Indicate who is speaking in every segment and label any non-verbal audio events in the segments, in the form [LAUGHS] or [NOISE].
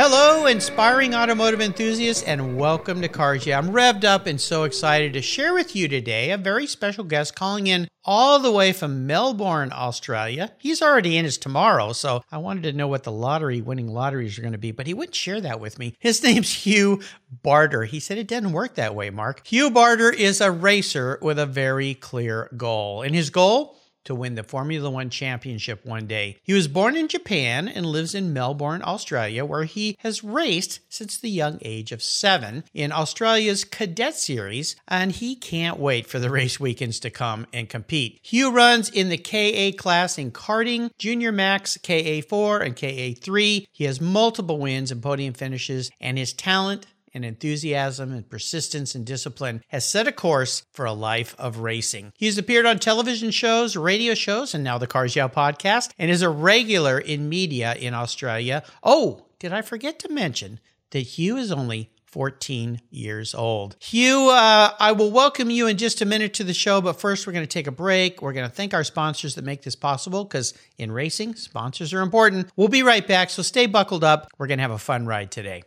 Speaker 1: Hello, inspiring automotive enthusiasts, and welcome to Cars Yeah. I'm revved up and so excited to share with you today a very special guest calling in all the way from Melbourne, Australia. He's already in his tomorrow, so I wanted to know what the lottery winning lotteries are going to be, but he wouldn't share that with me. His [LAUGHS] name's Hugh Barter. He said it doesn't work that way, Mark. Hugh Barter is a racer with a very clear goal, and his goal to win the Formula One championship one day. He was born in Japan and lives in Melbourne, Australia, where he has raced since the young age of seven in Australia's Cadet Series, and he can't wait for the race weekends to come and compete. Hugh runs in the KA class in karting, Junior Max, KA4, and KA3. He has multiple wins and podium finishes, and his talent and enthusiasm and persistence and discipline has set a course for a life of racing. He has appeared on television shows, radio shows, and now the Cars Yeah podcast, and is a regular in media in Australia. Oh, did I forget to mention that Hugh is only 14 years old. Hugh, uh, I will welcome you in just a minute to the show, but first we're going to take a break. We're going to thank our sponsors that make this possible because in racing, sponsors are important. We'll be right back, so stay buckled up. We're going to have a fun ride today.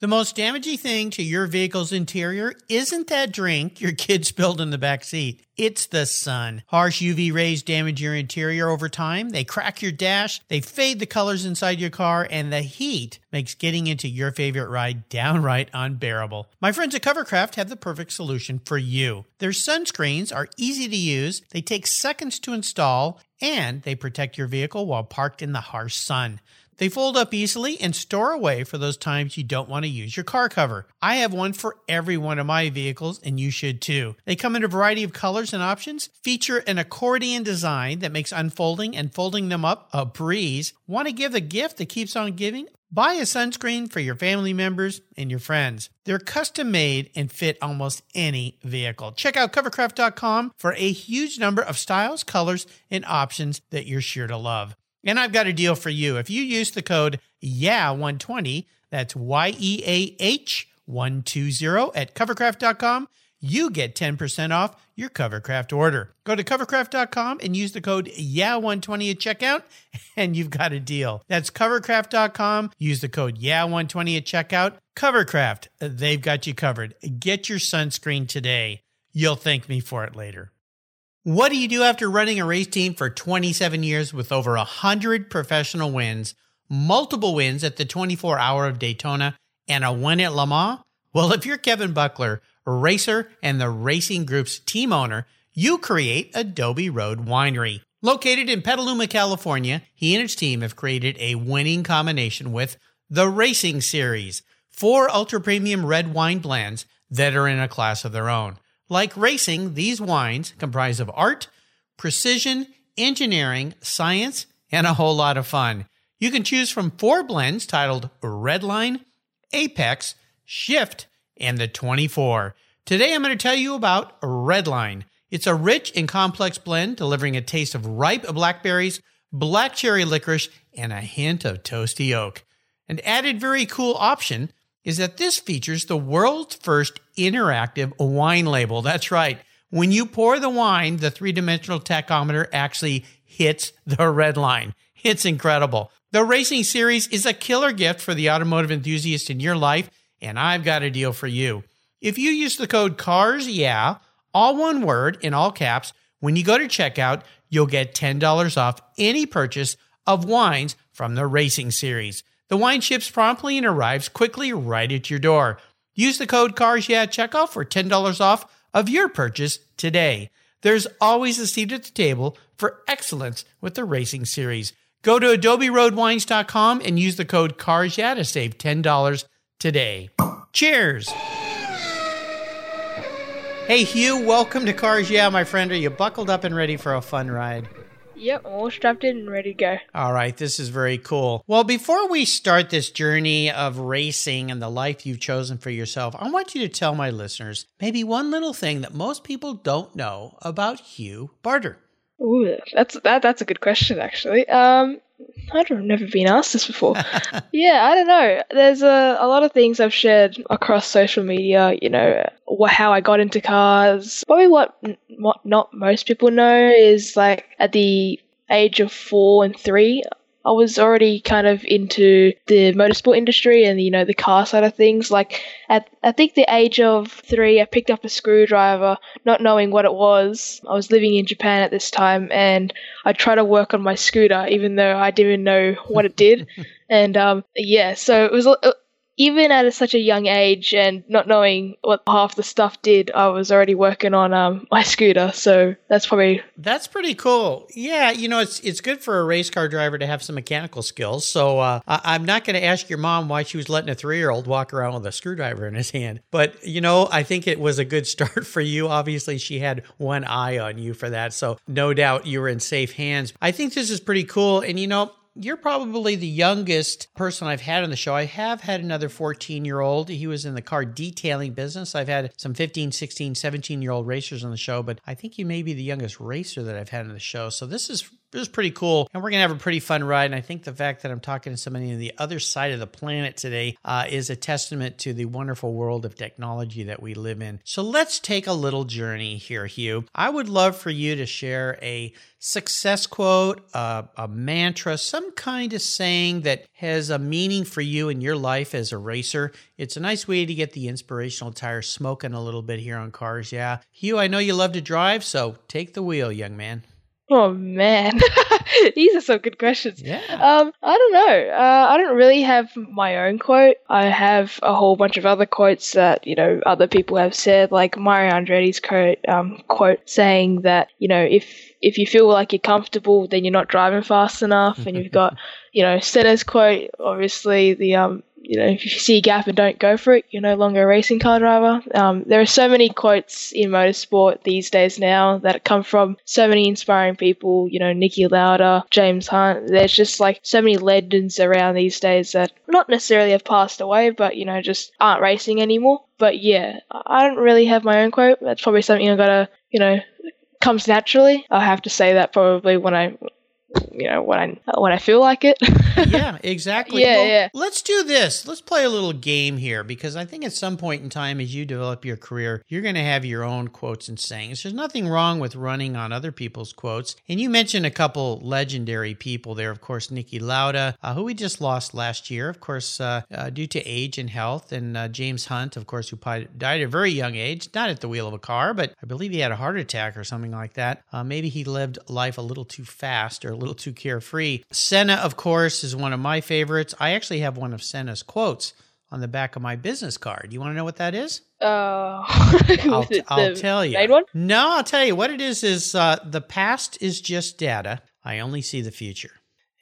Speaker 1: The most damaging thing to your vehicle's interior isn't that drink your kid spilled in the back seat. It's the sun. Harsh UV rays damage your interior over time. They crack your dash, they fade the colors inside your car, and the heat makes getting into your favorite ride downright unbearable. My friends at Covercraft have the perfect solution for you. Their sunscreens are easy to use, they take seconds to install, and they protect your vehicle while parked in the harsh sun. They fold up easily and store away for those times you don't want to use your car cover. I have one for every one of my vehicles, and you should too. They come in a variety of colors and options, feature an accordion design that makes unfolding and folding them up a breeze. Want to give a gift that keeps on giving? Buy a sunscreen for your family members and your friends. They're custom made and fit almost any vehicle. Check out covercraft.com for a huge number of styles, colors, and options that you're sure to love. And I've got a deal for you. If you use the code YEAH120, that's Y E A H 120 at covercraft.com, you get 10% off your Covercraft order. Go to covercraft.com and use the code YEAH120 at checkout, [LAUGHS] and you've got a deal. That's covercraft.com. Use the code YEAH120 at checkout. Covercraft, they've got you covered. Get your sunscreen today. You'll thank me for it later. What do you do after running a race team for 27 years with over 100 professional wins, multiple wins at the 24 hour of Daytona, and a win at Le Mans? Well, if you're Kevin Buckler, racer and the racing group's team owner, you create Adobe Road Winery. Located in Petaluma, California, he and his team have created a winning combination with the Racing Series, four ultra premium red wine blends that are in a class of their own. Like racing, these wines comprise of art, precision, engineering, science, and a whole lot of fun. You can choose from four blends titled Redline, Apex, Shift, and the 24. Today I'm going to tell you about Redline. It's a rich and complex blend delivering a taste of ripe blackberries, black cherry licorice, and a hint of toasty oak. An added very cool option is that this features the world's first interactive wine label. That's right. When you pour the wine, the three dimensional tachometer actually hits the red line. It's incredible. The Racing Series is a killer gift for the automotive enthusiast in your life, and I've got a deal for you. If you use the code CARS, yeah, all one word in all caps, when you go to checkout, you'll get $10 off any purchase of wines from the Racing Series. The wine ships promptly and arrives quickly right at your door. Use the code CARS yeah at checkout for $10 off of your purchase today. There's always a seat at the table for excellence with the Racing Series. Go to adoberoadwines.com and use the code CARS yeah to save $10 today. Cheers! Hey Hugh, welcome to Cars Yeah, my friend. Are you buckled up and ready for a fun ride?
Speaker 2: Yep, all strapped in and ready to go.
Speaker 1: All right, this is very cool. Well, before we start this journey of racing and the life you've chosen for yourself, I want you to tell my listeners maybe one little thing that most people don't know about Hugh Barter.
Speaker 2: Ooh, that's that. That's a good question, actually. Um, I've never been asked this before. [LAUGHS] yeah, I don't know. There's a, a lot of things I've shared across social media, you know, wh- how I got into cars. Probably what, what not most people know is like at the age of four and three, I was already kind of into the motorsport industry and you know the car side of things. Like at I think the age of three, I picked up a screwdriver, not knowing what it was. I was living in Japan at this time, and I tried to work on my scooter, even though I didn't know what it did. [LAUGHS] and um, yeah, so it was even at such a young age and not knowing what half the stuff did, I was already working on um, my scooter. So that's probably
Speaker 1: that's pretty cool. Yeah, you know, it's it's good for a race car driver to have some mechanical skills. So uh, I'm not going to ask your mom why she was letting a three year old walk around with a screwdriver in his hand, but you know, I think it was a good [LAUGHS] start for you. Obviously, she had one eye on you for that, so no doubt you were in safe hands. I think this is pretty cool, and you know you're probably the youngest person I've had on the show. I have had another 14 year old. He was in the car detailing business. I've had some 15, 16, 17 year old racers on the show, but I think you may be the youngest racer that I've had on the show. So this is it was pretty cool. And we're going to have a pretty fun ride. And I think the fact that I'm talking to somebody on the other side of the planet today uh, is a testament to the wonderful world of technology that we live in. So let's take a little journey here, Hugh. I would love for you to share a success quote, a mantra, some kind of saying that has a meaning for you in your life as a racer. It's a nice way to get the inspirational tire smoking a little bit here on cars. Yeah. Hugh, I know you love to drive, so take the wheel, young man.
Speaker 2: Oh man, [LAUGHS] these are some good questions.
Speaker 1: Yeah.
Speaker 2: Um, I don't know. Uh, I don't really have my own quote. I have a whole bunch of other quotes that you know other people have said, like Mario Andretti's quote, um, quote saying that you know if if you feel like you're comfortable, then you're not driving fast enough. And you've got [LAUGHS] you know Senna's quote, obviously the um you know, if [LAUGHS] you see a gap and don't go for it, you're no longer a racing car driver. Um, there are so many quotes in motorsport these days now that come from so many inspiring people, you know, Niki Lauda, James Hunt. There's just like so many legends around these days that not necessarily have passed away, but, you know, just aren't racing anymore. But yeah, I don't really have my own quote. That's probably something I've got to, you know, comes naturally. I have to say that probably when I you know when I when I feel like it. [LAUGHS]
Speaker 1: yeah, exactly.
Speaker 2: Yeah, well, yeah.
Speaker 1: Let's do this. Let's play a little game here because I think at some point in time, as you develop your career, you're going to have your own quotes and sayings. There's nothing wrong with running on other people's quotes. And you mentioned a couple legendary people there. Of course, Niki Lauda, uh, who we just lost last year, of course, uh, uh, due to age and health, and uh, James Hunt, of course, who died at a very young age, not at the wheel of a car, but I believe he had a heart attack or something like that. Uh, maybe he lived life a little too fast or a little too carefree. Senna, of course, is one of my favorites. I actually have one of Senna's quotes on the back of my business card. You want to know what that is?
Speaker 2: Uh, [LAUGHS]
Speaker 1: I'll, I'll tell you. No, I'll tell you what it is. Is uh, the past is just data. I only see the future.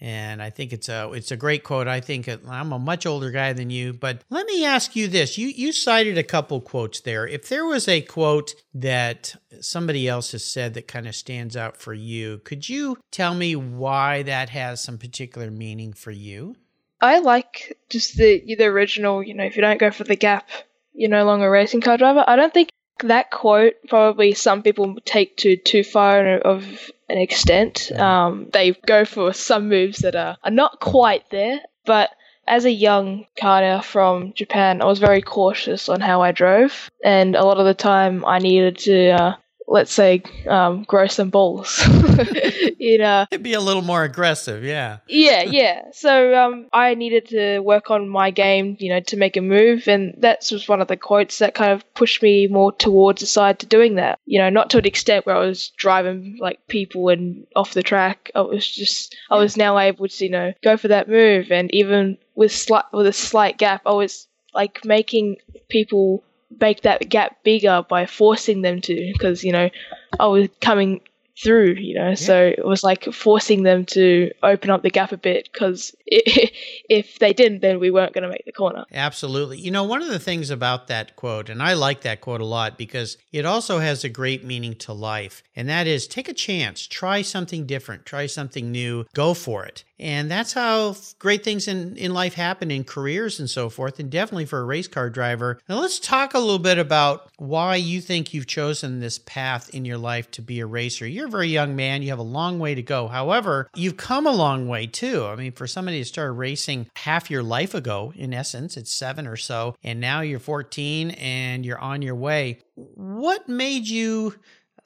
Speaker 1: And I think it's a it's a great quote. I think I'm a much older guy than you, but let me ask you this: you you cited a couple quotes there. If there was a quote that somebody else has said that kind of stands out for you, could you tell me why that has some particular meaning for you?
Speaker 2: I like just the the original. You know, if you don't go for the gap, you're no longer a racing car driver. I don't think that quote probably some people take to too far of an extent. Um, they go for some moves that are, are not quite there, but as a young karter from Japan, I was very cautious on how I drove, and a lot of the time I needed to uh, let's say, um, grow some balls. [LAUGHS] you know,
Speaker 1: it'd [LAUGHS] be a little more aggressive, yeah.
Speaker 2: Yeah, yeah. So um, I needed to work on my game, you know, to make a move, and that was one of the quotes that kind of pushed me more towards the side to doing that. You know, not to an extent where I was driving like people and off the track. I was just, I was now able to, you know, go for that move, and even with slight with a slight gap, I was like making people make that gap bigger by forcing them to because you know I was coming through, you know. Yeah. So it was like forcing them to open up the gap a bit because [LAUGHS] if they didn't, then we weren't going to make the corner.
Speaker 1: Absolutely. You know, one of the things about that quote, and I like that quote a lot because it also has a great meaning to life, and that is take a chance, try something different, try something new, go for it. And that's how great things in, in life happen in careers and so forth, and definitely for a race car driver. Now, let's talk a little bit about why you think you've chosen this path in your life to be a racer. You're very young man, you have a long way to go. However, you've come a long way too. I mean, for somebody to start racing half your life ago, in essence, it's seven or so, and now you're 14 and you're on your way. What made you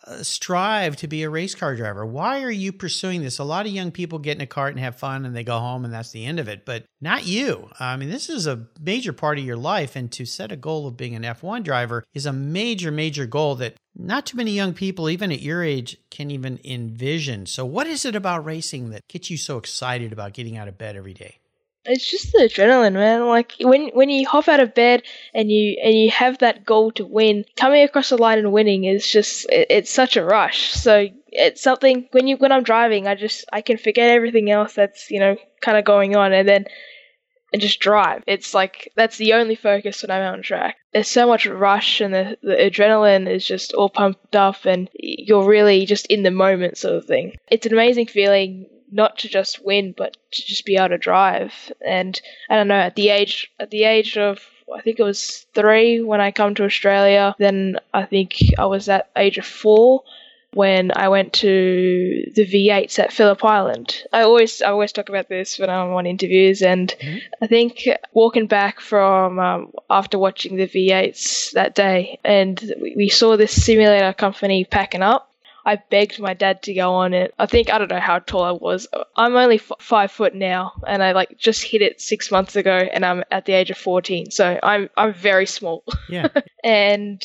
Speaker 1: Uh, strive to be a race car driver? Why are you pursuing this? A lot of young people get in a cart and have fun and they go home and that's the end of it, but not you. I mean, this is a major part of your life. And to set a goal of being an F1 driver is a major, major goal that not too many young people, even at your age, can even envision. So, what is it about racing that gets you so excited about getting out of bed every day?
Speaker 2: It's just the adrenaline, man. Like when when you hop out of bed and you and you have that goal to win, coming across the line and winning is just it, it's such a rush. So it's something when you when I'm driving, I just I can forget everything else that's you know kind of going on, and then and just drive. It's like that's the only focus when I'm out on track. There's so much rush and the, the adrenaline is just all pumped up and you're really just in the moment sort of thing. It's an amazing feeling not to just win, but to just be able to drive. And I don't know, at the age at the age of I think it was three when I come to Australia. Then I think I was at age of four when I went to the V8s at Phillip Island. I always I always talk about this when I'm on interviews, and mm-hmm. I think walking back from um, after watching the V8s that day, and we, we saw this simulator company packing up, I begged my dad to go on it. I think I don't know how tall I was. I'm only f- five foot now, and I like just hit it six months ago, and I'm at the age of 14, so I'm I'm very small.
Speaker 1: Yeah. [LAUGHS]
Speaker 2: and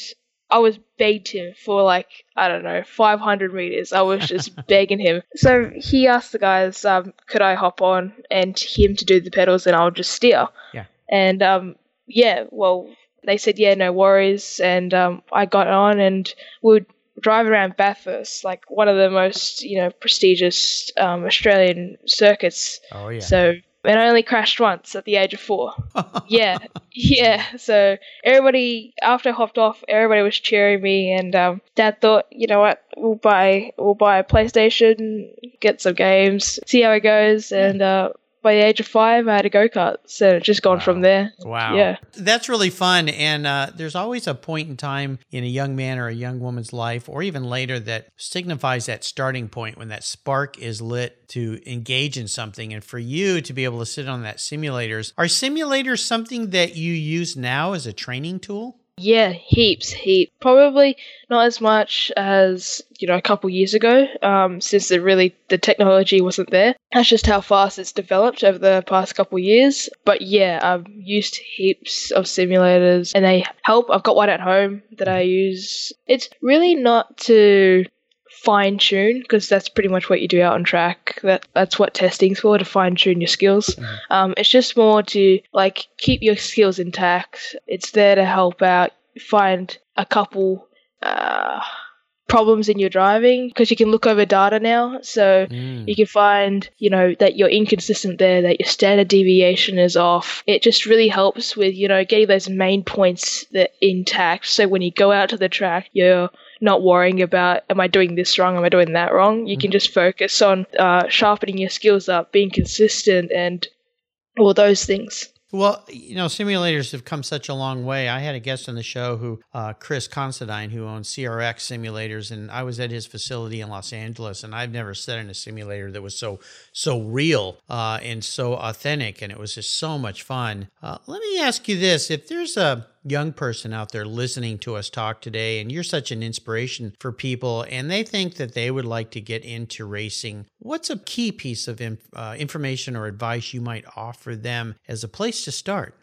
Speaker 2: I was begged him for like I don't know 500 meters. I was just [LAUGHS] begging him. So he asked the guys, um, could I hop on and him to do the pedals, and I'll just steer.
Speaker 1: Yeah.
Speaker 2: And um, yeah, well, they said yeah, no worries, and um, I got on and would drive around Bathurst, like one of the most you know prestigious um, Australian circuits.
Speaker 1: Oh yeah.
Speaker 2: So and I only crashed once at the age of four. [LAUGHS] yeah, yeah. So everybody after I hopped off, everybody was cheering me, and um, Dad thought, you know what, we'll buy we'll buy a PlayStation, get some games, see how it goes, and uh, by the age of five, I had a go kart. So it's just gone
Speaker 1: wow.
Speaker 2: from there.
Speaker 1: Wow.
Speaker 2: Yeah.
Speaker 1: That's really fun. And uh, there's always a point in time in a young man or a young woman's life, or even later, that signifies that starting point when that spark is lit to engage in something. And for you to be able to sit on that simulators, are simulators something that you use now as a training tool?
Speaker 2: Yeah, heaps, heaps. Probably not as much as you know a couple years ago, um, since the really the technology wasn't there. That's just how fast it's developed over the past couple years. But yeah, I've used heaps of simulators, and they help. I've got one at home that I use. It's really not to fine tune because that's pretty much what you do out on track. That that's what testing's for to fine tune your skills. Mm-hmm. Um, it's just more to like keep your skills intact. It's there to help out find a couple uh, problems in your driving because you can look over data now, so mm. you can find you know that you're inconsistent there, that your standard deviation is off. It just really helps with you know getting those main points that intact. So when you go out to the track, you're not worrying about am I doing this wrong, am I doing that wrong. You mm-hmm. can just focus on uh, sharpening your skills up, being consistent, and all those things.
Speaker 1: Well, you know, simulators have come such a long way. I had a guest on the show who, uh, Chris Considine, who owns CXC simulators, and I was at his facility in Los Angeles, and I've never sat in a simulator that was so so real uh, and so authentic, and it was just so much fun. Uh, let me ask you this: If there's a young person out there listening to us talk today, and you're such an inspiration for people, and they think that they would like to get into racing, what's a key piece of uh, information or advice you might offer them as a place to start?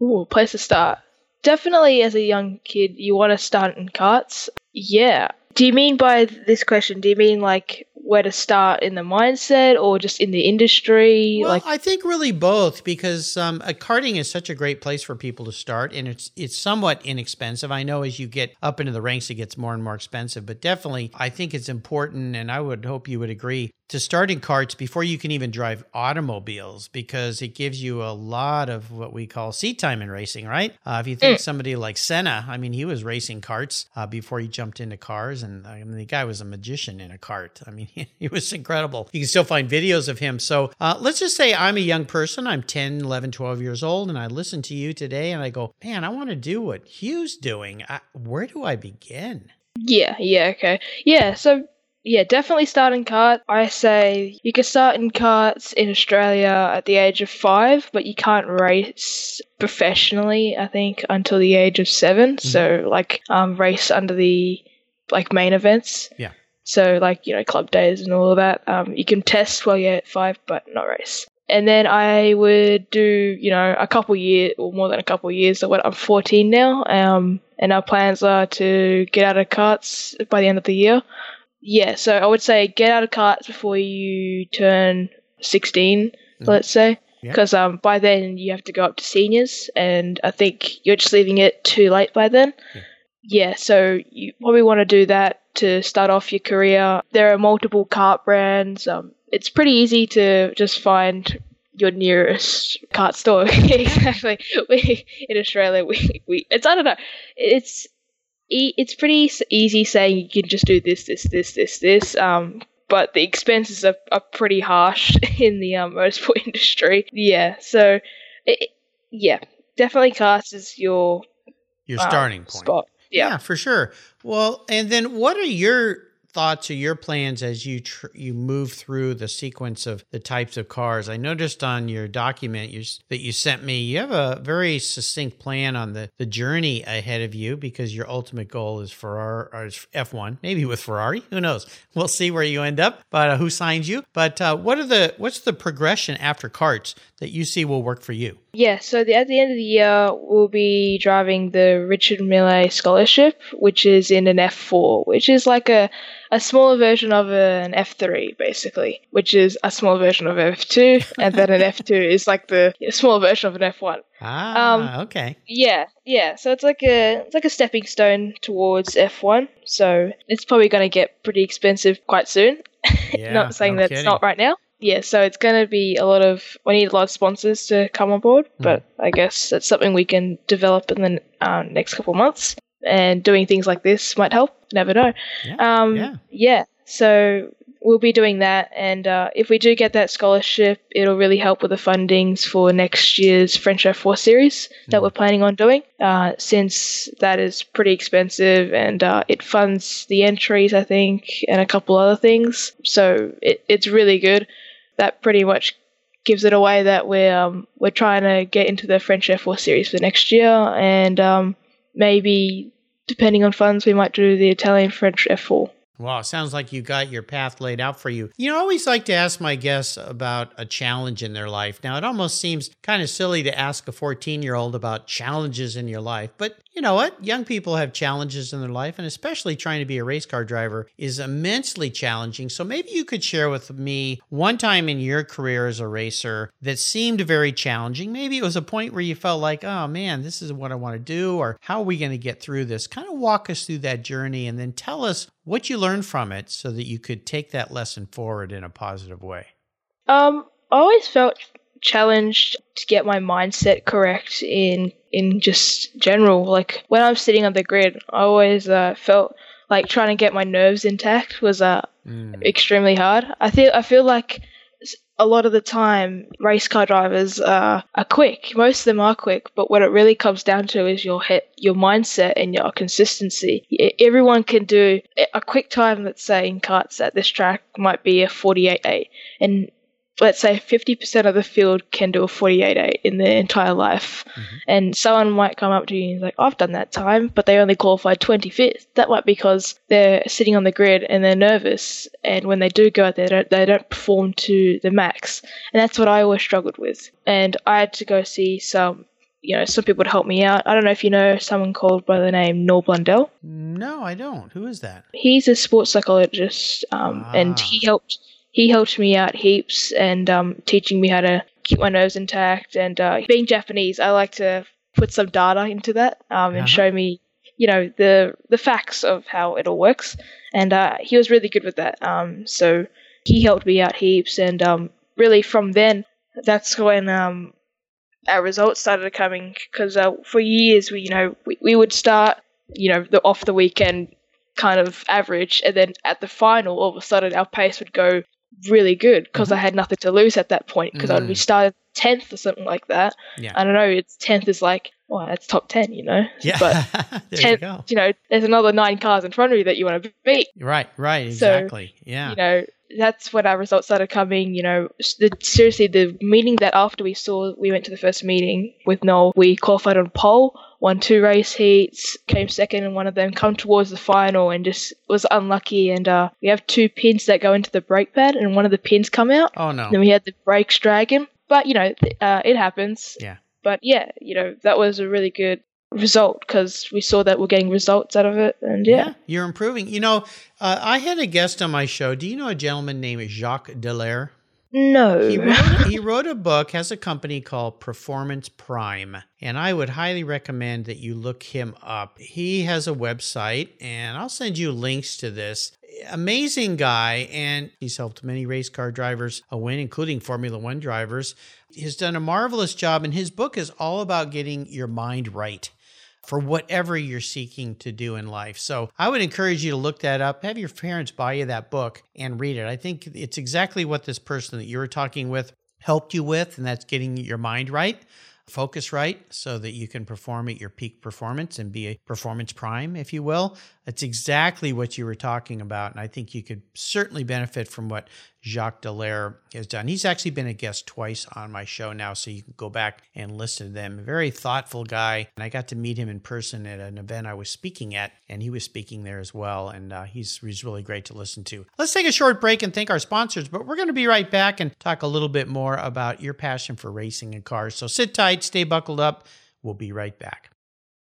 Speaker 2: Ooh, place to start. Definitely, as a young kid, you want to start in karts. Yeah. Do you mean by this question? Do you mean like where to start in the mindset or just in the industry?
Speaker 1: Well,
Speaker 2: like,
Speaker 1: I think really both because um, uh, karting is such a great place for people to start, and it's it's somewhat inexpensive. I know as you get up into the ranks, it gets more and more expensive, but definitely I think it's important, and I would hope you would agree to starting carts before you can even drive automobiles because it gives you a lot of what we call seat time in racing, right? Uh, if you think somebody like Senna, I mean, he was racing carts uh, before he jumped into cars, and I mean, the guy was a magician in a cart. I mean, he, [LAUGHS] he was incredible. You can still find videos of him. So uh, let's just say I'm a young person, I'm 10, 11, 12 years old, and I listen to you today and I go, man, I want to do what Hugh's doing. I, where do I begin?
Speaker 2: yeah, yeah, okay. Yeah, so yeah, definitely start in kart. I say you can start in karts in Australia at the age of five, but you can't race professionally, I think, until the age of 7 So like um race under the like main events.
Speaker 1: Yeah.
Speaker 2: So like, you know, club days and all of that. Um you can test while you're at five but not race. And then I would do, you know, a couple years or more than a couple years. So what I'm 14 now. Um and our plans are to get out of karts by the end of the year. Yeah, so I would say get out of carts before you turn 16, let's say.
Speaker 1: Yeah.
Speaker 2: Because um, by then you have to go up to seniors, and I think you're just leaving it too late by then.
Speaker 1: Yeah.
Speaker 2: Yeah, so you probably want to do that to start off your career. There are multiple cart brands. Um, it's pretty easy to just find your nearest cart store. [LAUGHS] exactly. We in Australia, we, we it's I don't know. It's e- it's pretty easy saying you can just do this, this, this, this, this. Um, but the expenses are, are pretty harsh [LAUGHS] in the um, motorsport [LAUGHS] industry. Yeah, so it, yeah, definitely karts is your
Speaker 1: Your
Speaker 2: um,
Speaker 1: starting point.
Speaker 2: spot. Yeah.
Speaker 1: for sure. Well, and then what are your thoughts or your plans as you tr- you move through the sequence of the types of cars? I noticed on your document you, that you sent me, you have a very succinct plan on the, the journey ahead of you because your ultimate goal is Ferrari or is F1, maybe with Ferrari. Who knows? We'll see where you end up, but uh, who signs you? But uh, what are the what's the progression after karts that you see will work for you?
Speaker 2: Yeah, so the, at the end of the year, we'll be driving the Richard Mille Scholarship, which is in an F4, which is like a, a smaller version of an F3, basically, which is a small version of F2, and then an [LAUGHS] F2 is like the small version of an F1.
Speaker 1: Ah, okay.
Speaker 2: Yeah, yeah. So it's like a it's like a stepping stone towards F1. So it's probably going to get pretty expensive quite soon. [LAUGHS]
Speaker 1: Yeah,
Speaker 2: not saying
Speaker 1: no
Speaker 2: that it's not right now. Yeah, so it's going to be a lot of. We need a lot of sponsors to come on board,
Speaker 1: Hmm.
Speaker 2: but I guess that's something we can develop in the uh, next couple of months. And doing things like this might help. Never know.
Speaker 1: Yeah,
Speaker 2: Um,
Speaker 1: yeah.
Speaker 2: yeah. So we'll be doing that, and uh, if we do get that scholarship, it'll really help with the fundings for next year's French F4 series that
Speaker 1: Mm.
Speaker 2: we're planning on doing. Uh, since that is pretty expensive, and uh, it funds the entries, I think, and a couple other things. So it, it's really good. That pretty much gives it away that we're um, we're trying to get into the French F4 series for next year, and um, maybe depending on funds, we might do the Italian French F4.
Speaker 1: Wow, sounds like you got your path laid out for you. You know, I always like to ask my guests about a challenge in their life. Now, it almost seems kind of silly to ask a 14 year old about challenges in your life, but you know what? Young people have challenges in their life, and especially trying to be a race car driver is immensely challenging. So maybe you could share with me one time in your career as a racer that seemed very challenging. Maybe it was a point where you felt like, oh man, this is what I want to do, or how are we going to get through this? Kind of walk us through that journey and then tell us what you learned from it so that you could take that lesson forward in a positive way.
Speaker 2: Um, I always felt challenged to get my mindset correct in in just general. Like when I'm sitting on the grid, I always uh, felt like trying to get my nerves intact was uh,
Speaker 1: Mm.
Speaker 2: extremely hard. I feel I feel like a lot of the time race car drivers are, are quick. Most of them are quick, but what it really comes down to is your he- your mindset and your consistency. Everyone can do a quick time. Let's say in karts at this track might be a 48.8, and let's say 50% of the field can do a 48.8 in their entire life. And someone might come up to you and be like, I've done that time, but they only qualified 25th. That might be because they're sitting on the grid and they're nervous. And when they do go out there, they don't, they don't perform to the max. And that's what I always struggled with. And I had to go see some you know, some people to help me out. I don't know if you know someone called by the name Noel Blundell.
Speaker 1: No, I don't. Who is that?
Speaker 2: He's a sports psychologist, um, and
Speaker 1: Ah.
Speaker 2: he helped he helped me out heaps and um, teaching me how to keep my nerves intact. And uh, being Japanese, I like to put some data into that um, and
Speaker 1: Uh-huh.
Speaker 2: show me, you know, the the facts of how it all works. And uh, he was really good with that. Um, so he helped me out heaps, and um, really from then, that's when um, our results started coming. Because uh, for years, we you know we, we would start, you know, the off the weekend kind of average, and then at the final, all of a sudden, our pace would go really good because I had nothing to lose at that point because I'd be
Speaker 1: Mm.
Speaker 2: started tenth or something like that.
Speaker 1: Yeah.
Speaker 2: I don't know. It's tenth is like, well, that's top ten, you know. [LAUGHS]
Speaker 1: Yeah.
Speaker 2: But [LAUGHS]
Speaker 1: there you
Speaker 2: tenth,
Speaker 1: go.
Speaker 2: you know, there's another nine cars in front of you that you want to beat.
Speaker 1: Right, right,
Speaker 2: So,
Speaker 1: exactly. yeah.
Speaker 2: You know, that's when our results started coming. You know, the, seriously, the meeting that after we saw, we went to the first meeting with Noel. We qualified on pole, won two race heats, came second in one of them, come towards the final, and just was unlucky. And uh, we have two pins that go into the brake pad, and one of the pins come out.
Speaker 1: oh no.
Speaker 2: Then we had the brakes dragging, but you know, uh, it happens.
Speaker 1: Yeah.
Speaker 2: But yeah, you know, that was a really good result because we saw that we're getting results out of it, and yeah.
Speaker 1: you're improving. You know, uh, I had a guest on my show. Do you know a gentleman named Jacques Dallaire?
Speaker 2: No.
Speaker 1: He wrote, he [LAUGHS] wrote a book, has a company called Performance Prime, and I would highly recommend that you look him up. He has a website, and I'll send you links to this. Amazing guy, and he's helped many race car drivers a win, including Formula One drivers. He's done a marvelous job, and his book is all about getting your mind right for whatever you're seeking to do in life. So I would encourage you to look that up. Have your parents buy you that book and read it. I think it's exactly what this person that you were talking with helped you with, and that's getting your mind right, focus right, so that you can perform at your peak performance and be a performance prime, if you will. That's exactly what you were talking about. And I think you could certainly benefit from what Jacques Dallaire has done. He's actually been a guest twice on my show now, so you can go back and listen to them. A very thoughtful guy. And I got to meet him in person at an event I was speaking at, and he was speaking there as well. And uh, he's, he's really great to listen to. Let's take a short break and thank our sponsors, but we're going to be right back and talk a little bit more about your passion for racing and cars. So sit tight, stay buckled up. We'll be right back.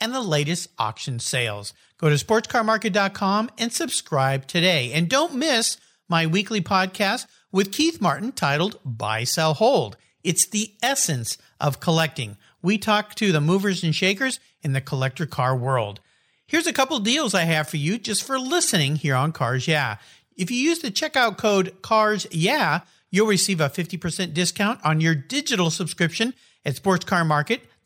Speaker 1: and the latest auction sales. Go to sportscarmarket.com and subscribe today. And don't miss my weekly podcast with Keith Martin titled Buy, Sell, Hold. It's the essence of collecting. We talk to the movers and shakers in the collector car world. Here's a couple deals I have for you just for listening here on Cars Yeah. If you use the checkout code CARS Yeah, you'll receive a 50% discount on your digital subscription at Sports Car Market.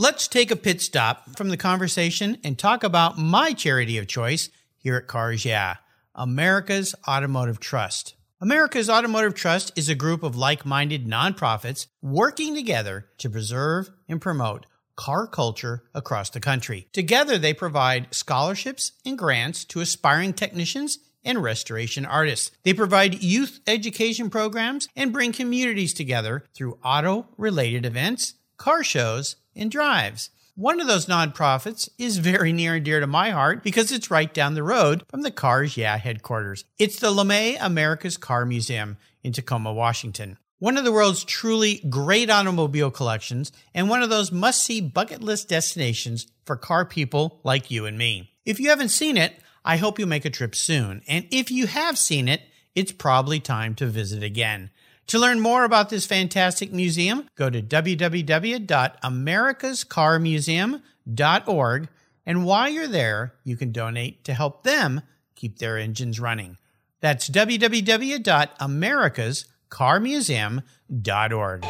Speaker 1: Let's take a pit stop from the conversation and talk about my charity of choice here at Cars Yeah, America's Automotive Trust. America's Automotive Trust is a group of like minded nonprofits working together to preserve and promote car culture across the country. Together, they provide scholarships and grants to aspiring technicians and restoration artists. They provide youth education programs and bring communities together through auto related events, car shows, and drives. One of those nonprofits is very near and dear to my heart because it's right down the road from the Cars Yeah headquarters. It's the LeMay America's Car Museum in Tacoma, Washington. One of the world's truly great automobile collections and one of those must see bucket list destinations for car people like you and me. If you haven't seen it, I hope you make a trip soon. And if you have seen it, it's probably time to visit again. To learn more about this fantastic museum, go to www.americascarmuseum.org. And while you're there, you can donate to help them keep their engines running. That's www.americascarmuseum.org.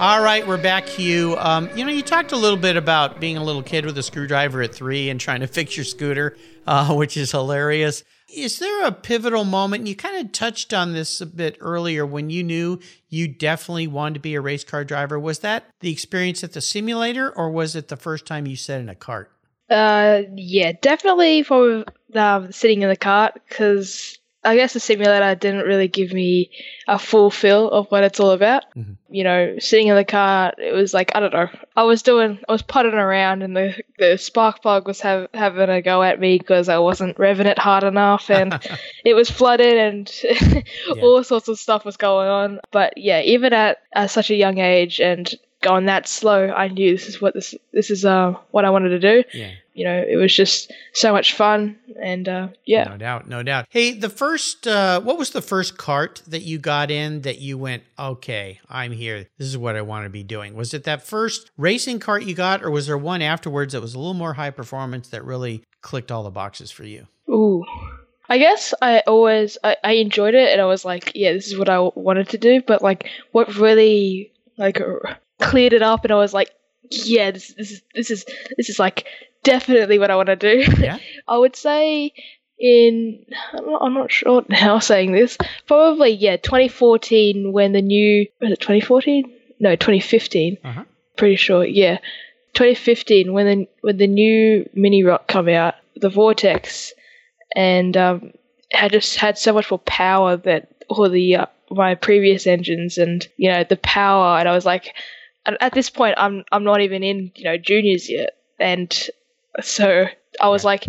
Speaker 1: All right, we're back, Hugh. Um, you know, you talked a little bit about being a little kid with a screwdriver at three and trying to fix your scooter, uh, [LAUGHS] which is hilarious. Is there a pivotal moment? You kind of touched on this a bit earlier when you knew you definitely wanted to be a race car driver. Was that the experience at the simulator, or was it the first time you sat in a cart?
Speaker 2: Uh, yeah, definitely for um, sitting in the cart because I guess the simulator didn't really give me a full feel of what it's all about. Mm-hmm. You know, sitting in the car, it was like I don't know. I was doing, I was putting around, and the the spark plug was have, having a go at me because I wasn't revving it hard enough, and [LAUGHS] it was flooded, and [LAUGHS] yeah. all sorts of stuff was going on. But yeah, even at, at such a young age, and going that slow, I knew this is what this this is uh what I wanted to do.
Speaker 1: Yeah.
Speaker 2: You know, it was just so much fun, and uh, yeah,
Speaker 1: no doubt, no doubt. Hey, the first, uh, what was the first cart that you got in that you went, okay, I'm here. This is what I want to be doing. Was it that first racing cart you got, or was there one afterwards that was a little more high performance that really clicked all the boxes for you?
Speaker 2: Ooh. I guess I always I, I enjoyed it and I was like, yeah, this is what I wanted to do. But like, what really like cleared it up, and I was like, yeah, this, this is this is this is like definitely what I want to do.
Speaker 1: Yeah. [LAUGHS]
Speaker 2: I would say in I'm not, I'm not sure now saying this probably yeah 2014 when the new was it 2014 no 2015 uh-huh. pretty sure yeah 2015 when the when the new Mini ROK come out the vortex and um had just had so much more power that all the uh, my previous engines and you know the power and I was like at this point I'm I'm not even in you know juniors yet, and so I was like,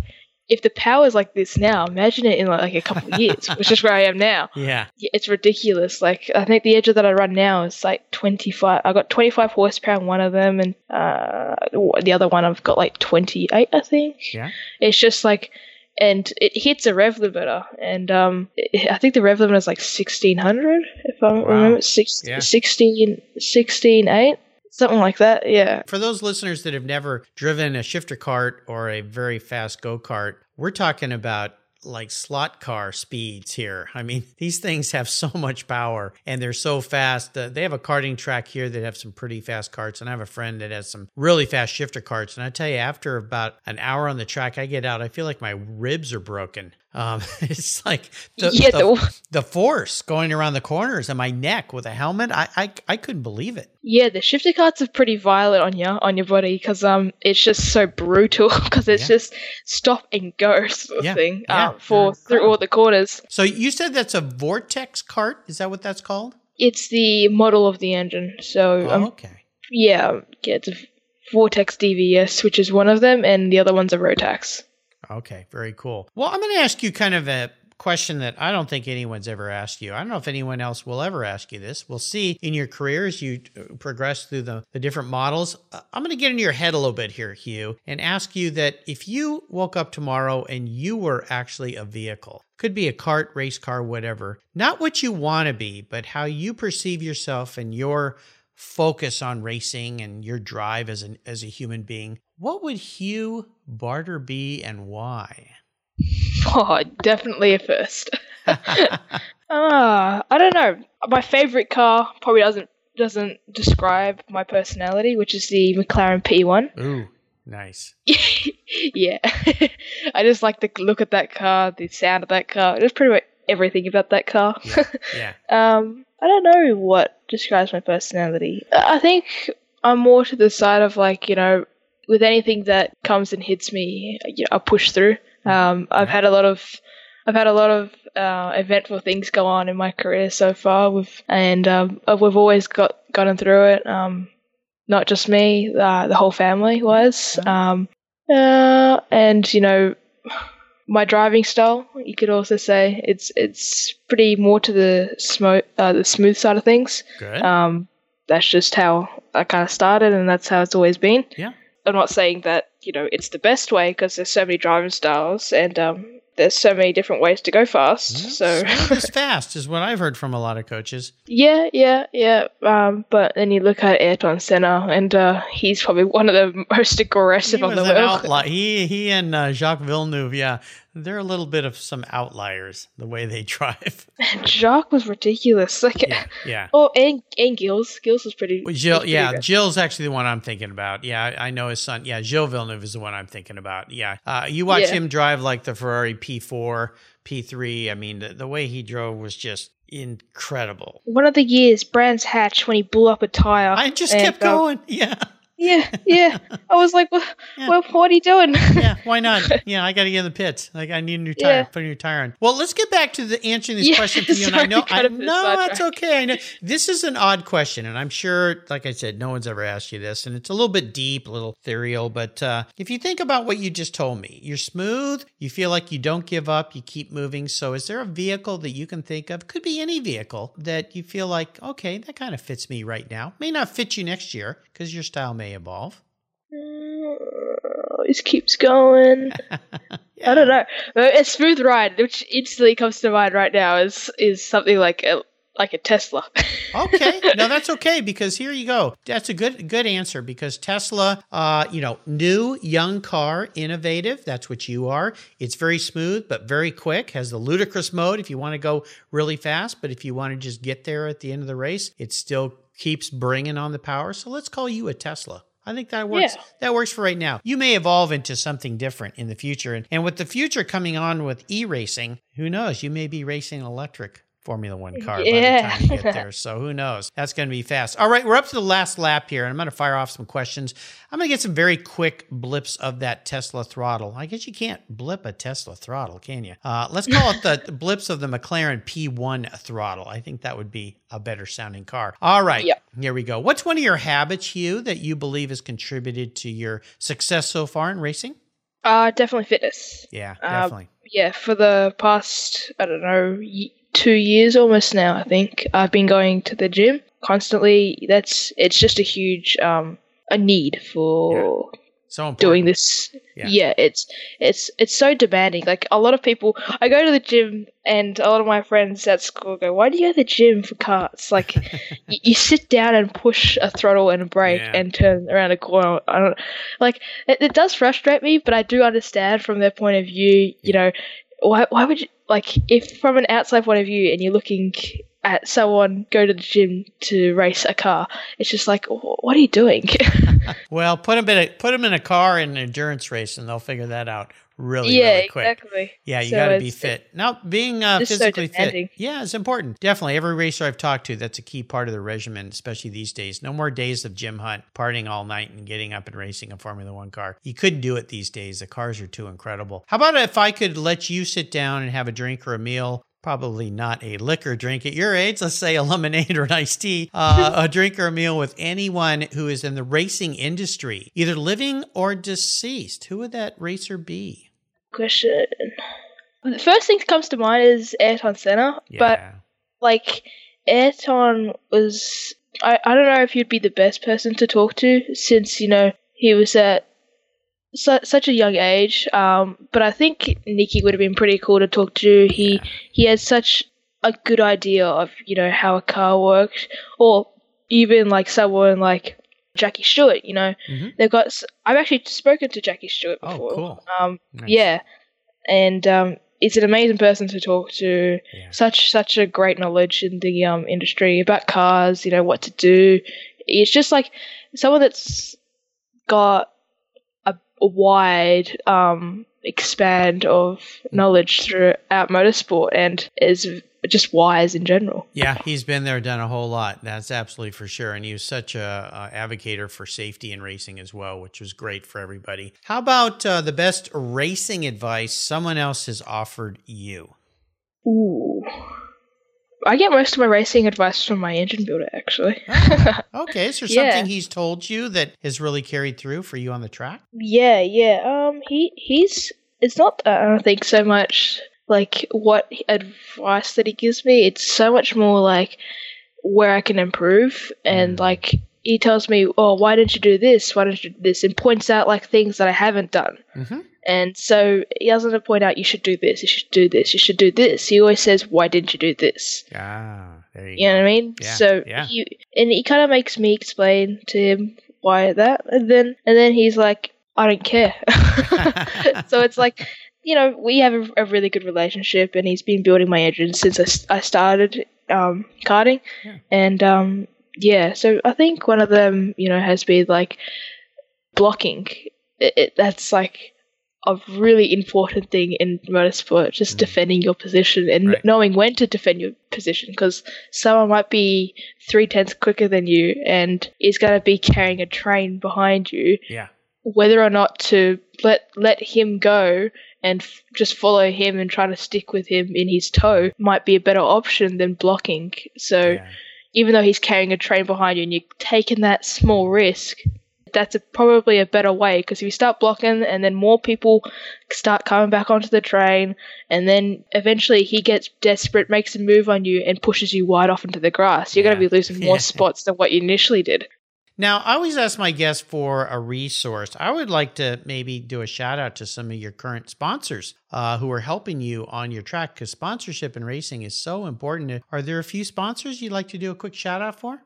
Speaker 2: if the power is like this now, imagine it in like a couple of years, which is where I am now. [LAUGHS]
Speaker 1: Yeah,
Speaker 2: it's ridiculous. Like I think the edge that I run now is like 25. I got 25 horsepower in one of them, and uh, the other one I've got like 28, I think.
Speaker 1: Yeah,
Speaker 2: it's just like. And it hits a rev limiter, and um, I think the rev limiter is like 1600, if I wow. remember, six, yeah. 16, 16, 8 Something like that, yeah.
Speaker 1: For those listeners that have never driven a shifter cart or a very fast go kart, we're talking about like slot car speeds here. I mean, [LAUGHS] these things have so much power and they're so fast. Uh, they have a karting track here that have some pretty fast carts, and I have a friend that has some really fast shifter carts. And I tell you, after about an hour on the track, I get out, I feel like my ribs are broken. Um, [LAUGHS] it's like the, yeah, the, the, force going around the corners and my neck with a helmet. I, I, I couldn't believe it.
Speaker 2: Yeah, the shifter carts are pretty violent on you on your body because um it's just so brutal [LAUGHS] because it's yeah. just stop and go [LAUGHS] sort of yeah. thing. Uh, for through all the corners.
Speaker 1: So you said that's a vortex cart. Is that what that's called?
Speaker 2: It's the model of the engine. So
Speaker 1: oh, um, okay.
Speaker 2: Yeah, yeah, it's a Vortex DVS, which is one of them, and the other one's a Rotax.
Speaker 1: Okay, very cool. Well, I'm going to ask you kind of a question that I don't think anyone's ever asked you. I don't know if anyone else will ever ask you this. We'll see in your career as you uh, progress through the, the different models. Uh, I'm going to get into your head a little bit here, Hugh, and ask you that if you woke up tomorrow and you were actually a vehicle, could be a cart, race car, whatever, not what you want to be, but how you perceive yourself and your focus on racing and your drive as an as a human being, what would Hugh Barter be and why?
Speaker 2: Oh, definitely a first. uh, [LAUGHS] I don't know. My favorite car probably doesn't doesn't describe my personality, which is the McLaren P1.
Speaker 1: Ooh, nice. [LAUGHS]
Speaker 2: yeah, [LAUGHS] I just like the look at that car, the sound of that car, just pretty much everything about that car.
Speaker 1: Yeah. yeah. [LAUGHS]
Speaker 2: um, I don't know what describes my personality. I think I'm more to the side of like you know, with anything that comes and hits me, you know, I push through. Um, I've had a lot of I've had a lot of uh, eventful things go on in my career so far, with and um, we've always got gotten through it. Um, not just me, uh, the whole family was. Um, uh, and you know, my driving style, you could also say it's it's pretty more to the smooth uh, the smooth side of things.
Speaker 1: Good.
Speaker 2: Um, that's just how I kind of started, and that's how it's always been.
Speaker 1: Yeah.
Speaker 2: I'm not saying that you know it's the best way because there's so many driving styles, and um, there's so many different ways to go fast. so
Speaker 1: is [LAUGHS] fast is what I've heard from a lot of coaches.
Speaker 2: Yeah, yeah, yeah. Um, but then you look at Ayrton Senna, and uh, he's probably one of the [LAUGHS] most aggressive
Speaker 1: he
Speaker 2: on the world.
Speaker 1: Outlaw. He he and uh, Jacques Villeneuve, yeah, they're a little bit of some outliers the way they [LAUGHS] drive.
Speaker 2: Jacques was ridiculous. [LAUGHS] Like,
Speaker 1: Yeah, yeah. [LAUGHS]
Speaker 2: oh, and and Gilles, Gilles was pretty.
Speaker 1: Well,
Speaker 2: was
Speaker 1: Gilles,
Speaker 2: pretty
Speaker 1: yeah,
Speaker 2: good.
Speaker 1: Gilles's actually the one I'm thinking about. Yeah, I I know his son. Yeah, Gilles Villeneuve is the one I'm thinking about. Yeah, uh, you watch
Speaker 2: Yeah.
Speaker 1: him drive like the Ferrari P4, P3. I mean, the, the way he drove was just incredible.
Speaker 2: One of the years, Brands Hatch when he blew up a tire.
Speaker 1: I just
Speaker 2: and,
Speaker 1: kept
Speaker 2: um,
Speaker 1: going. Yeah,
Speaker 2: Yeah, yeah. I was like, what, [LAUGHS]
Speaker 1: Yeah.
Speaker 2: what, what are you doing? [LAUGHS]
Speaker 1: yeah. Why not? [LAUGHS] Yeah, I got to get in the pits. Like I need a new tire.
Speaker 2: Yeah.
Speaker 1: Put a new tire on. Well, let's get back to the answering this
Speaker 2: Yeah,
Speaker 1: question for you. And I know, I no, that's okay. I know this is an odd question, and I'm sure, like I said, no one's ever asked you this, and it's a little bit deep, a little ethereal. But uh, if you think about what you just told me, you're smooth. You feel like you don't give up. You keep moving. So, is there a vehicle that you can think of? Could be any vehicle that you feel like, okay, that kind of fits me right now. May not fit you next year because your style may evolve.
Speaker 2: Uh, It keeps going. [LAUGHS] I don't know. Uh, A smooth ride, which instantly comes to mind right now, is is something like a like a Tesla. [LAUGHS]
Speaker 1: okay no that's okay because here you go that's a good good answer because tesla uh you know new young car innovative that's what you are it's very smooth but very quick has the ludicrous mode if you want to go really fast but if you want to just get there at the end of the race it's still keeps bringing on the power so let's call you a tesla I think that works.
Speaker 2: Yeah.
Speaker 1: That works for right now. You may evolve into something different in the future. And, and with the future coming on with e racing, who knows? You may be racing electric Formula One [LAUGHS] car by the
Speaker 2: Yeah.
Speaker 1: time you get there. So who knows? That's going to be fast. All right, we're up to the last lap here, and I'm going to fire off some questions. I'm going to get some very quick blips of that Tesla throttle. I guess you can't blip a Tesla throttle, can you? Uh, let's call it the, [LAUGHS] blips of the McLaren P1 throttle. I think that would be a better sounding car. All right,
Speaker 2: Yep.
Speaker 1: here we go. What's one of your habits, Hugh, that you believe has contributed to your success so far in racing?
Speaker 2: Uh, definitely fitness.
Speaker 1: Yeah,
Speaker 2: Uh,
Speaker 1: definitely.
Speaker 2: Yeah, for the past I don't know two years almost now, I think I've been going to the gym constantly. That's it's just a huge um a need for
Speaker 1: so important.
Speaker 2: doing this.
Speaker 1: Yeah.
Speaker 2: Yeah. it's it's it's so demanding. Like a lot of people, I go to the gym, and a lot of my friends at school go, "Why do you go to the gym for karts? Like, [LAUGHS] you, you sit down and push a throttle and a brake
Speaker 1: Yeah.
Speaker 2: and turn around a corner." I don't like it, it. Does frustrate me, but I do understand from their point of view. You know, why why would you like if from an outside point of view and you're looking at someone go to the gym to race a car, it's just like, what are you doing? [LAUGHS]
Speaker 1: Well, put them in a put 'em in a car in an endurance race, and they'll figure that out really,
Speaker 2: yeah,
Speaker 1: really quick.
Speaker 2: exactly.
Speaker 1: Yeah, you
Speaker 2: So
Speaker 1: got to be fit. Now, being uh,
Speaker 2: Just so
Speaker 1: physically fit, yeah, it's important. Definitely, every racer I've talked to, that's a key part of the regimen, especially these days. No more days of Jim Hunt partying all night and getting up and racing a Formula One car. You couldn't do it these days. The cars are too incredible. How about if I could let you sit down and have a drink or a meal? Probably not a liquor drink at your age. Let's say a lemonade or an iced tea. Uh, [LAUGHS] a drink or a meal with anyone who is in the racing industry, either living or deceased. Who would that racer be?
Speaker 2: Question. The first thing that comes to mind is Ayrton Senna, but like Ayrton was, I, I don't know if he'd be the best person to talk to since you know he was at su- such a young age. Um, but I think Niki would have been pretty cool to talk to. He
Speaker 1: Yeah.
Speaker 2: he had such a good idea of you know how a car works, or even like someone like Jackie Stewart. You know,
Speaker 1: Mhm.
Speaker 2: they've got. I've actually spoken to Jackie Stewart before.
Speaker 1: Oh,
Speaker 2: before.
Speaker 1: cool.
Speaker 2: Um,
Speaker 1: Nice.
Speaker 2: yeah, and um, it's an amazing person to talk to.
Speaker 1: Yeah.
Speaker 2: Such such a great knowledge in the um industry about cars. You know what to do. It's just like someone that's got a, a wide um expand of knowledge throughout motorsport and is just wise in general.
Speaker 1: Yeah, he's been there, done a whole lot. That's absolutely for sure. And he was such a, a advocator for safety in racing as well, which was great for everybody. How about uh, the best racing advice someone else has offered you?
Speaker 2: Ooh. I get most of my racing advice from my engine builder, actually. [LAUGHS]
Speaker 1: Okay, is there
Speaker 2: Yeah.
Speaker 1: something he's told you that has really carried through for you on the track?
Speaker 2: Yeah, yeah. Um, he he's it's not uh, I don't think so much like what advice that he gives me. It's so much more like where I can improve and
Speaker 1: Mm.
Speaker 2: like he tells me, "Oh, why didn't you do this? Why didn't you do this?" and points out like things that I haven't done.
Speaker 1: Mm-hmm.
Speaker 2: And so he doesn't point out you should do this, you should do this, you should do this. He always says, "Why didn't you do this?"
Speaker 1: Ah, there you,
Speaker 2: You know what I mean?
Speaker 1: Yeah,
Speaker 2: So
Speaker 1: yeah.
Speaker 2: he and he kind of makes me explain to him why that, and then and then he's like, "I don't care." [LAUGHS] so it's like you know, we have a, a really good relationship, and he's been building my engine since I started um, karting,
Speaker 1: Yeah.
Speaker 2: and um, yeah. So I think one of them, you know, has been like blocking. It, it, that's like a really important thing in motorsport, just
Speaker 1: Mm.
Speaker 2: defending your position and
Speaker 1: Right.
Speaker 2: knowing when to defend your position. Because someone might be three tenths quicker than you and is going to be carrying a train behind you.
Speaker 1: Yeah.
Speaker 2: Whether or not to let let him go and f- just follow him and try to stick with him in his toe might be a better option than blocking. So
Speaker 1: Yeah.
Speaker 2: even though he's carrying a train behind you and you're taking that small risk, that's a, probably a better way because if you start blocking and then more people start coming back onto the train and then eventually he gets desperate, makes a move on you and pushes you wide off into the grass, you're going to be losing more
Speaker 1: Yeah. [LAUGHS]
Speaker 2: spots than what you initially did.
Speaker 1: Now, I always ask my guests for a resource. I would like to maybe do a shout out to some of your current sponsors uh, who are helping you on your track because sponsorship in racing is so important. Are there a few sponsors you'd like to do a quick shout out for?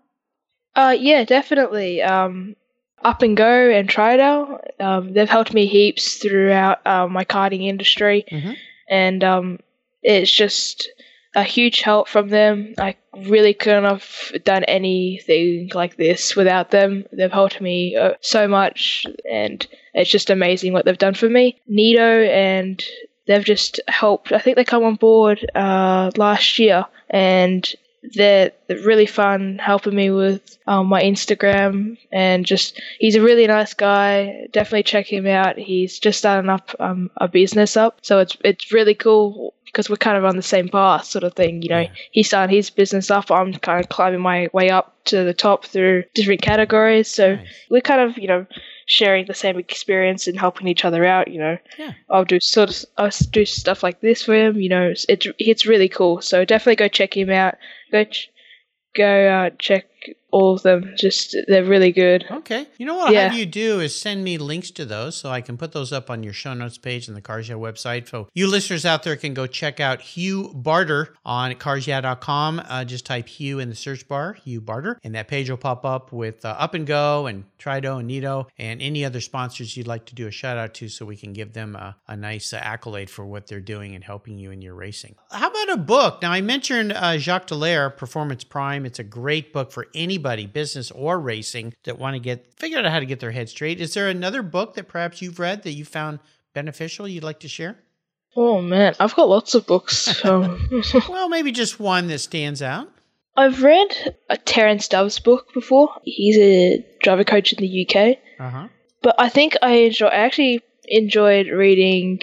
Speaker 2: Uh, yeah, definitely. Um, Up and Go and Tridel, um, they've helped me heaps throughout uh, my karting industry,
Speaker 1: Mhm.
Speaker 2: and um, it's just a huge help from them. I really couldn't have done anything like this without them. They've helped me uh, so much, and it's just amazing what they've done for me. Nito and they've just helped. I think they come on board uh, last year, and they're, they're really fun helping me with um, my Instagram and just he's a really nice guy. Definitely check him out. He's just starting up um, a business up, so it's it's really cool because we're kind of on the same path, sort of thing. You know,
Speaker 1: Yeah.
Speaker 2: he's starting his business up. I'm kind of climbing my way up to the top through different categories. So
Speaker 1: Nice.
Speaker 2: we're kind of you know sharing the same experience and helping each other out. You know,
Speaker 1: Yeah.
Speaker 2: I'll do sort of I'll do stuff like this for him. You know, it's it's, it's really cool. So definitely go check him out. Go ch- go uh, check all of them. Just they're really good.
Speaker 1: Okay. You know what I'll have you do is send me links to those so I can put those up on your show notes page on the Cars Yeah website. So you listeners out there can go check out Hugh Barter on carsyeah.com. Uh, just type Hugh in the search bar, Hugh Barter, and that page will pop up with uh, Up and Go and Trido and Nito and any other sponsors you'd like to do a shout out to so we can give them a, a nice uh, accolade for what they're doing and helping you in your racing. How about a book? Now, I mentioned uh, Jacques Dallaire, Performance Prime. It's a great book for anybody, business or racing, that want to get figure out how to get their head straight. Is there another book that perhaps you've read that you found beneficial you'd like to share?
Speaker 2: Oh man, I've got lots of books. Um, [LAUGHS]
Speaker 1: Well, maybe just one that stands out.
Speaker 2: I've read a Terence Dove's book before. He's a driver coach in the UK.
Speaker 1: Uh huh.
Speaker 2: But I think I enjoy. I actually enjoyed reading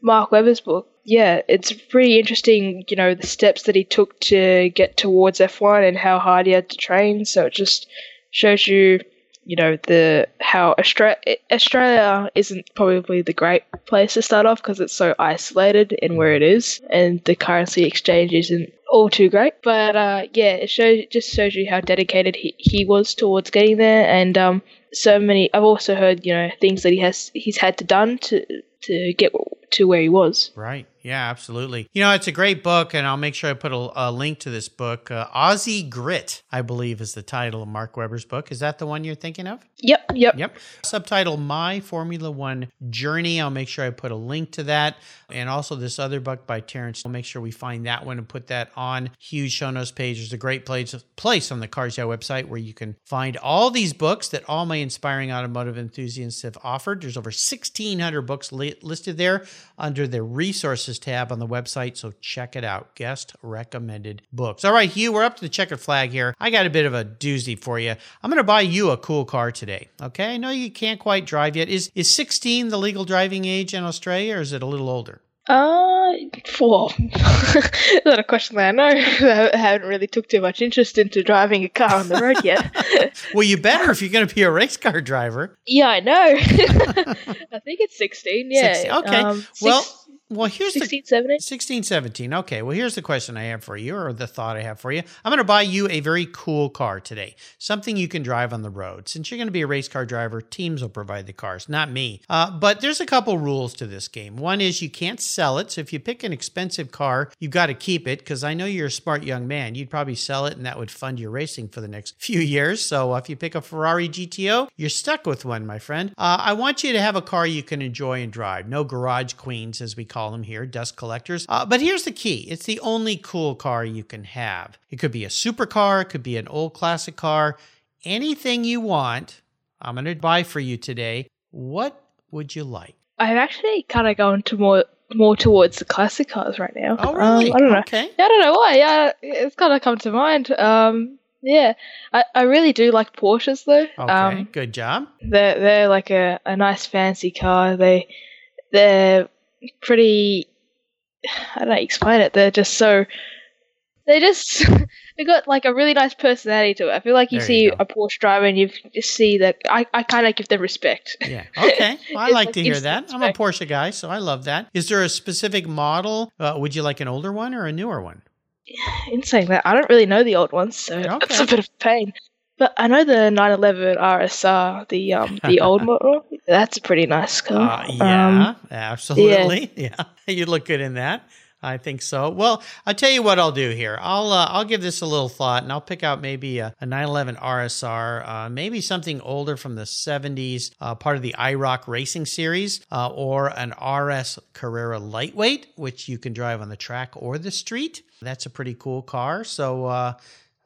Speaker 2: Mark Webber's book. Yeah, it's pretty interesting. You know the steps that he took to get towards F1 and how hard he had to train. So it just shows you, you know, the how Australia Australia isn't probably the great place to start off because it's so isolated in where it is, and the currency exchange isn't all too great. But uh, yeah, it shows just shows you how dedicated he, he was towards getting there, and um, so many. I've also heard you know things that he has he's had to done to to get to where he was.
Speaker 1: Right. Yeah, absolutely. You know, it's a great book, and I'll make sure I put a, a link to this book. Uh, Aussie Grit, I believe, is the title of Mark Webber's book. Is that the one you're thinking of?
Speaker 2: Yep, yep.
Speaker 1: Yep. Subtitle My Formula One Journey. I'll make sure I put a link to that. And also this other book by Terrence. I'll make sure we find that one and put that on Hugh's Show Notes page. There's a great place, place on the Cars Yeah website where you can find all these books that all my inspiring automotive enthusiasts have offered. There's over 1,600 books li- listed there under the resources tab on the website. So check it out. Guest recommended books. All right, Hugh, we're up to the checkered flag here. I got a bit of a doozy for you. I'm going to buy you a cool car today. Okay. I know you can't quite drive yet. Is, is 16 the legal driving age in Australia or is it a little older?
Speaker 2: Uh, [LAUGHS] is that a question that I know? [LAUGHS] I haven't really took too much interest into driving a car on the road yet. [LAUGHS]
Speaker 1: Well, you better if you're going to be a race car driver.
Speaker 2: yeah, I know. I think it's 16, yeah.
Speaker 1: 16, okay.
Speaker 2: Um, six-
Speaker 1: well, well, here's the
Speaker 2: 16, 17?
Speaker 1: 16, 17. Okay. Well, here's the question I have for you, or the thought I have for you. I'm going to buy you a very cool car today, something you can drive on the road. Since you're going to be a race car driver, teams will provide the cars, not me. Uh, but there's a couple rules to this game. One is you can't sell it. So if you pick an expensive car, you've got to keep it because I know you're a smart young man. You'd probably sell it and that would fund your racing for the next few years. So if you pick a Ferrari GTO, you're stuck with one, my friend. Uh, I want you to have a car you can enjoy and drive. No garage queens, as we call call them here, dust collectors. Uh, but here's the key it's the only cool car you can have. It could be a supercar, it could be an old classic car, anything you want. I'm going to buy for you today. What would you like?
Speaker 2: I'm actually kind of going to more more towards the classic cars right now.
Speaker 1: Oh, really?
Speaker 2: Um, I don't know.
Speaker 1: Okay.
Speaker 2: Yeah, I don't know why. Yeah, it's kind of come to mind. Um, yeah, I, I really do like Porsches though.
Speaker 1: Okay.
Speaker 2: Um,
Speaker 1: Good job.
Speaker 2: they're they're like a, a nice fancy car. They they're pretty. [SIGHS] I don't know, explain it. They're just so. They just [LAUGHS] they got like a really nice personality to it. I feel like you
Speaker 1: There
Speaker 2: see
Speaker 1: you
Speaker 2: a Porsche driver and you just see that. I, I kind of give them respect. [LAUGHS]
Speaker 1: Yeah. Okay. [LAUGHS] Well, I like
Speaker 2: like
Speaker 1: to hear that. I'm a. Porsche guy, so I love that. Is there a specific model? Uh, would you like an older one or a newer one? [SIGHS]
Speaker 2: In saying that, I don't really know the old ones, so it's
Speaker 1: Okay.
Speaker 2: a bit of pain. But I know the 911 RSR, the um the old [LAUGHS] model. That's a pretty nice car.
Speaker 1: Uh, yeah,
Speaker 2: Um,
Speaker 1: absolutely. Yeah. [LAUGHS] yeah, you look good in that. I think so. Well, I'll tell you what I'll do here. I'll uh, I'll give this a little thought, and I'll pick out maybe a, a 911 RSR, uh, maybe something older from the 70s, uh, part of the IROC Racing Series, uh, or an RS Carrera Lightweight, which you can drive on the track or the street. That's a pretty cool car. So, uh,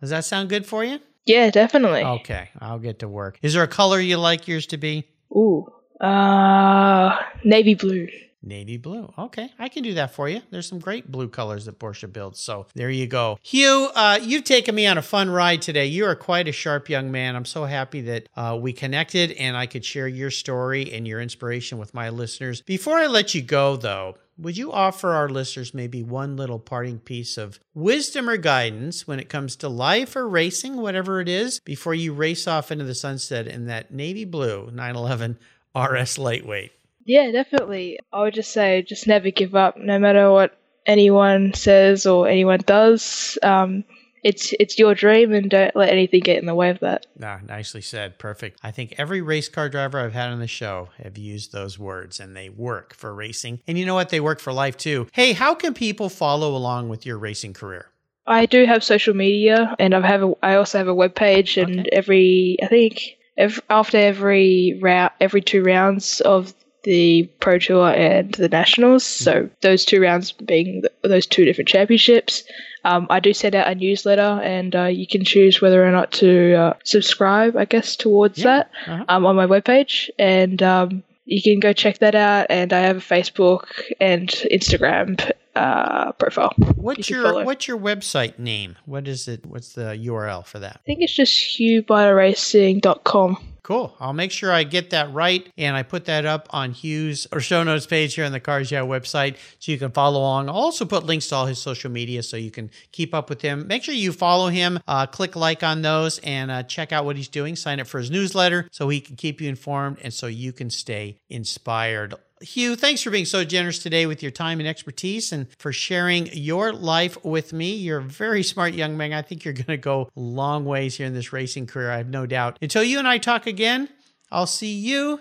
Speaker 1: does that sound good for you?
Speaker 2: Yeah, definitely.
Speaker 1: Okay, I'll get to work. Is there a color you like yours to be?
Speaker 2: Ooh, uh, navy blue.
Speaker 1: Navy blue. Okay, I can do that for you. There's some great blue colors that Porsche builds. So there you go. Hugh, uh, you've taken me on a fun ride today. You are quite a sharp young man. I'm so happy that uh, we connected and I could share your story and your inspiration with my listeners. Before I let you go, though, would you offer our listeners maybe one little parting piece of wisdom or guidance when it comes to life or racing, whatever it is, before you race off into the sunset in that navy blue 911 RS lightweight?
Speaker 2: Yeah, definitely. I would just say, just never give up, no matter what anyone says or anyone does. Um, it's it's your dream, and don't let anything get in the way of that.
Speaker 1: Ah, nicely said. Perfect. I think every race car driver I've had on the show have used those words and they work for racing. And you know what? They work for life too. Hey, how can people follow along with your racing career?
Speaker 2: I do have social media, and I have a, I also have a web page, and
Speaker 1: Okay.
Speaker 2: every I think ev after every round, every two rounds of the Pro Tour and the Nationals, so those two rounds being th those two different championships, um, I do send out a newsletter, and uh, you can choose whether or not to uh, subscribe, I guess, towards
Speaker 1: Yeah.
Speaker 2: that
Speaker 1: Uh-huh.
Speaker 2: um, on my webpage, and um, you can go check that out. And I have a Facebook and Instagram uh, profile.
Speaker 1: What's
Speaker 2: You
Speaker 1: your what's your website name? What is it? What's the URL for that?
Speaker 2: I think it's just hughbarterracing.com.
Speaker 1: Cool. I'll make sure I get that right and I put that up on Hugh's or show notes page here on the Cars Yeah website so you can follow along. I'll also put links to all his social media so you can keep up with him. Make sure you follow him, uh, click like on those, and uh, check out what he's doing. Sign up for his newsletter so he can keep you informed and so you can stay inspired. Hugh, thanks for being so generous today with your time and expertise and for sharing your life with me. You're a very smart young man. I think you're going to go long ways here in this racing career. I have no doubt. Until you and I talk again, I'll see you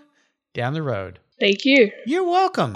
Speaker 1: down the road.
Speaker 2: Thank you.
Speaker 1: You're welcome.